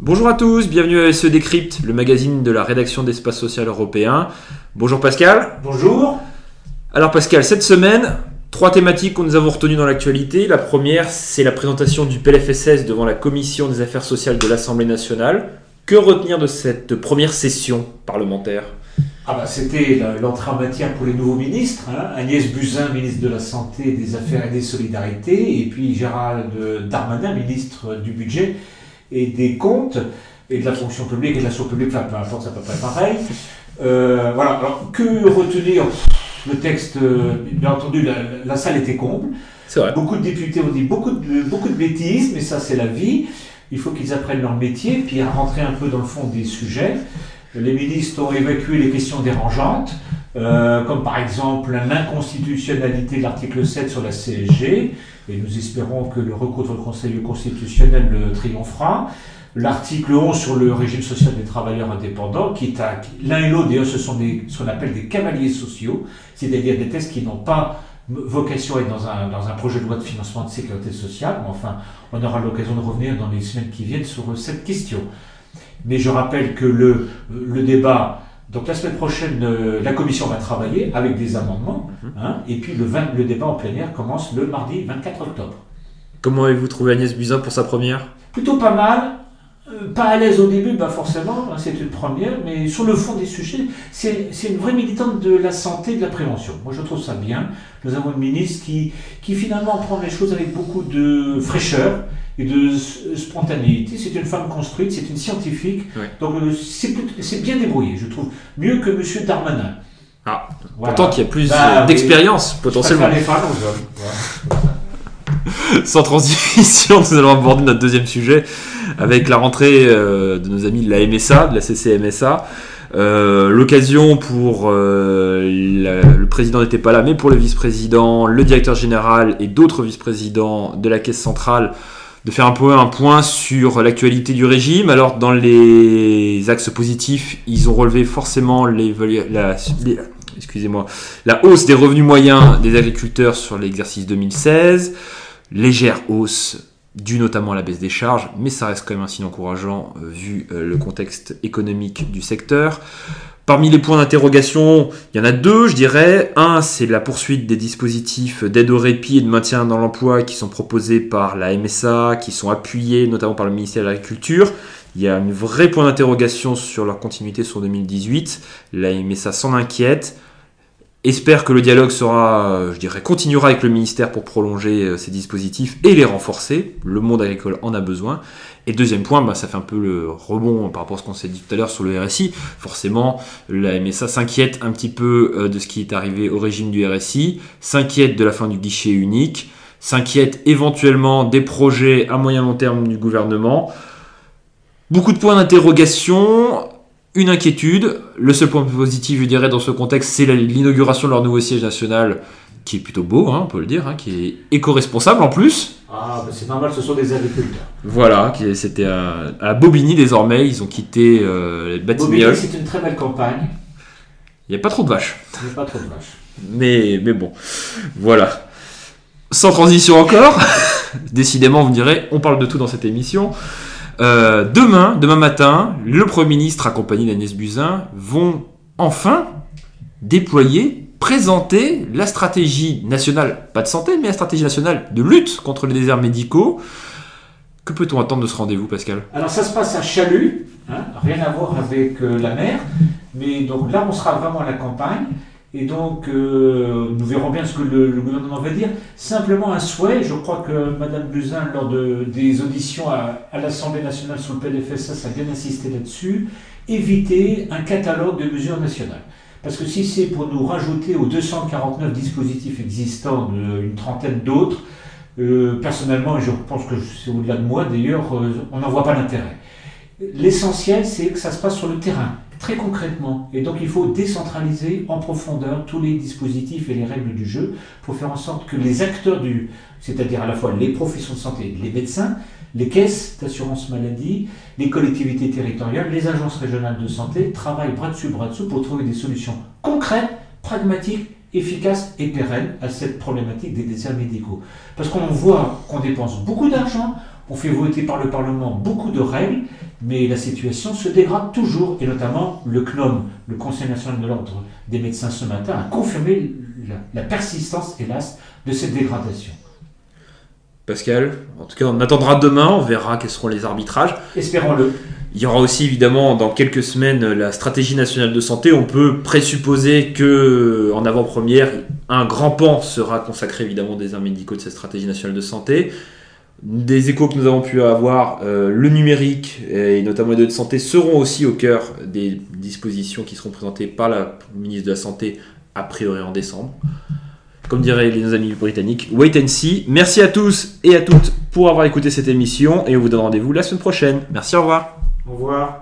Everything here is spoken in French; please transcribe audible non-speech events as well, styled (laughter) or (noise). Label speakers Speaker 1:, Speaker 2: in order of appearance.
Speaker 1: Bonjour à tous, bienvenue à SE Décrypte, le magazine de la rédaction d'Espace Social Européen. Bonjour Pascal.
Speaker 2: Bonjour.
Speaker 1: Alors Pascal, cette semaine, trois thématiques que nous avons retenues dans l'actualité. La première, c'est la présentation du PLFSS devant la Commission des affaires sociales de l'Assemblée nationale. Que retenir de cette première session parlementaire?
Speaker 2: Ah bah, C'était l'entrée en matière pour les nouveaux ministres. Hein. Agnès Buzyn, ministre de la Santé, des Affaires et des Solidarités, et puis Gérald Darmanin, ministre du Budget et des comptes et de la fonction publique et de la source publique, enfin peu importe, ça peut pas être pareil. Euh, voilà, alors que retenir? Le texte, euh, bien entendu, la, salle était comble.
Speaker 1: Vrai.
Speaker 2: Beaucoup de députés ont dit beaucoup de, beaucoup de bêtises, mais ça c'est la vie. Il faut qu'ils apprennent leur métier, puis à rentrer un peu dans le fond des sujets. Les ministres ont évacué les questions dérangeantes, euh, comme par exemple l'inconstitutionnalité de l'article 7 sur la CSG, et nous espérons que le recours devant le Conseil constitutionnel triomphera. L'article 11 sur le régime social des travailleurs indépendants, qui est l'un et l'autre, d'ailleurs, ce sont des, ce qu'on appelle des cavaliers sociaux, c'est-à-dire des tests qui n'ont pas vocation à être dans un, dans un projet de loi de financement de sécurité sociale. Mais enfin, on aura l'occasion de revenir dans les semaines qui viennent sur cette question. Mais je rappelle que le, le débat donc la semaine prochaine, euh, la commission va travailler avec des amendements, mhm. hein, et puis le, le débat en plénière commence le mardi 24 octobre.
Speaker 1: Comment avez-vous trouvé Agnès Buzyn pour sa première?
Speaker 2: Plutôt pas mal. Euh, pas à l'aise au début, bah forcément, hein, c'est une première, mais sur le fond des sujets, c'est une vraie militante de la santé et de la prévention. Moi, je trouve ça bien. Nous avons une ministre qui, qui finalement prend les choses avec beaucoup de fraîcheur et de spontanéité. C'est une femme construite, c'est une scientifique. Donc euh, c'est bien débrouillé, je trouve. Mieux que M. Darmanin.
Speaker 1: Ah, pourtant qu'il y a plus bah, d'expérience potentiellement. (laughs) Sans transition, nous allons aborder notre deuxième sujet avec la rentrée euh, de nos amis de la MSA, de la CCMSA. Euh, l'occasion pour le président n'était pas là, mais pour le vice-président, le directeur général et d'autres vice-présidents de la caisse centrale de faire un peu un point sur l'actualité du régime. Alors dans les axes positifs, ils ont relevé forcément la, hausse des revenus moyens des agriculteurs sur l'exercice 2016, légère hausse due notamment à la baisse des charges, mais ça reste quand même un signe encourageant euh, vu euh, le contexte économique du secteur. Parmi les points d'interrogation, il y en a deux, je dirais. Un, c'est la poursuite des dispositifs d'aide au répit et de maintien dans l'emploi qui sont proposés par la MSA, qui sont appuyés notamment par le ministère de l'Agriculture. Il y a un vrai point d'interrogation sur leur continuité sur 2018. La MSA s'en inquiète espère que le dialogue sera, je dirais, continuera avec le ministère pour prolonger euh, ces dispositifs et les renforcer. Le monde agricole en a besoin. Et deuxième point, bah, ça fait un peu le rebond par rapport à ce qu'on s'est dit tout à l'heure sur le RSI. Forcément, la MSA s'inquiète un petit peu euh, de ce qui est arrivé au régime du RSI, s'inquiète de la fin du guichet unique, s'inquiète éventuellement des projets à moyen long terme du gouvernement. Beaucoup de points d'interrogation une inquiétude. Le seul point positif, je dirais, dans ce contexte, c'est l'inauguration de leur nouveau siège national, qui est plutôt beau, hein, on peut le dire, hein, qui est éco-responsable en plus.
Speaker 2: Ah, bah, c'est normal, ce sont des agriculteurs.
Speaker 1: Voilà, c'était à, Bobigny désormais, ils ont quitté euh, les.
Speaker 2: Bobigny, c'est une très belle campagne.
Speaker 1: Il n'y a pas trop de vaches.
Speaker 2: Il n'y a pas trop de vaches.
Speaker 1: Mais, mais bon, voilà. Sans transition encore, (laughs) décidément, vous me direz, on parle de tout dans cette émission. Euh, demain, demain matin, le Premier ministre accompagné d'Agnès Buzyn vont enfin déployer, présenter la stratégie nationale, pas de santé, mais la stratégie nationale de lutte contre les déserts médicaux. Que peut-on attendre de ce rendez-vous, Pascal?
Speaker 2: Alors ça se passe à Chalut, hein, rien à voir avec euh, la mer, mais donc là on sera vraiment à la campagne. Et donc, euh, nous verrons bien ce que le, gouvernement va dire. Simplement un souhait, je crois que Mme Buzyn, lors de, des auditions à, l'Assemblée nationale sur le PDFSS, a bien insisté là-dessus, éviter un catalogue de mesures nationales. Parce que si c'est pour nous rajouter aux 249 dispositifs existants une trentaine d'autres, euh, personnellement, et je pense que c'est au-delà de moi d'ailleurs, euh, on n'en voit pas l'intérêt. L'essentiel, c'est que ça se passe sur le terrain très concrètement. Et donc il faut décentraliser en profondeur tous les dispositifs et les règles du jeu pour faire en sorte que les acteurs du, c'est-à-dire à la fois les professions de santé, les médecins, les caisses d'assurance maladie, les collectivités territoriales, les agences régionales de santé travaillent bras dessus bras dessous pour trouver des solutions concrètes, pragmatiques efficace et pérenne à cette problématique des déserts médicaux. Parce qu'on voit qu'on dépense beaucoup d'argent, on fait voter par le Parlement beaucoup de règles, mais la situation se dégrade toujours, et notamment le CNOM, le Conseil national de l'ordre des médecins ce matin, a confirmé la, la persistance, hélas, de cette dégradation.
Speaker 1: Pascal, en tout cas, on attendra demain, on verra quels seront les arbitrages.
Speaker 2: Espérons-le.
Speaker 1: Il y aura aussi évidemment dans quelques semaines la stratégie nationale de santé. On peut présupposer que en avant-première, un grand pan sera consacré évidemment des déserts médicaux de cette stratégie nationale de santé. Des échos que nous avons pu avoir, euh, le numérique et notamment les données de santé seront aussi au cœur des dispositions qui seront présentées par la ministre de la Santé a priori en décembre. Comme diraient nos amis britanniques, wait and see. Merci à tous et à toutes pour avoir écouté cette émission et on vous donne rendez-vous la semaine prochaine. Merci, au revoir.
Speaker 2: Au revoir.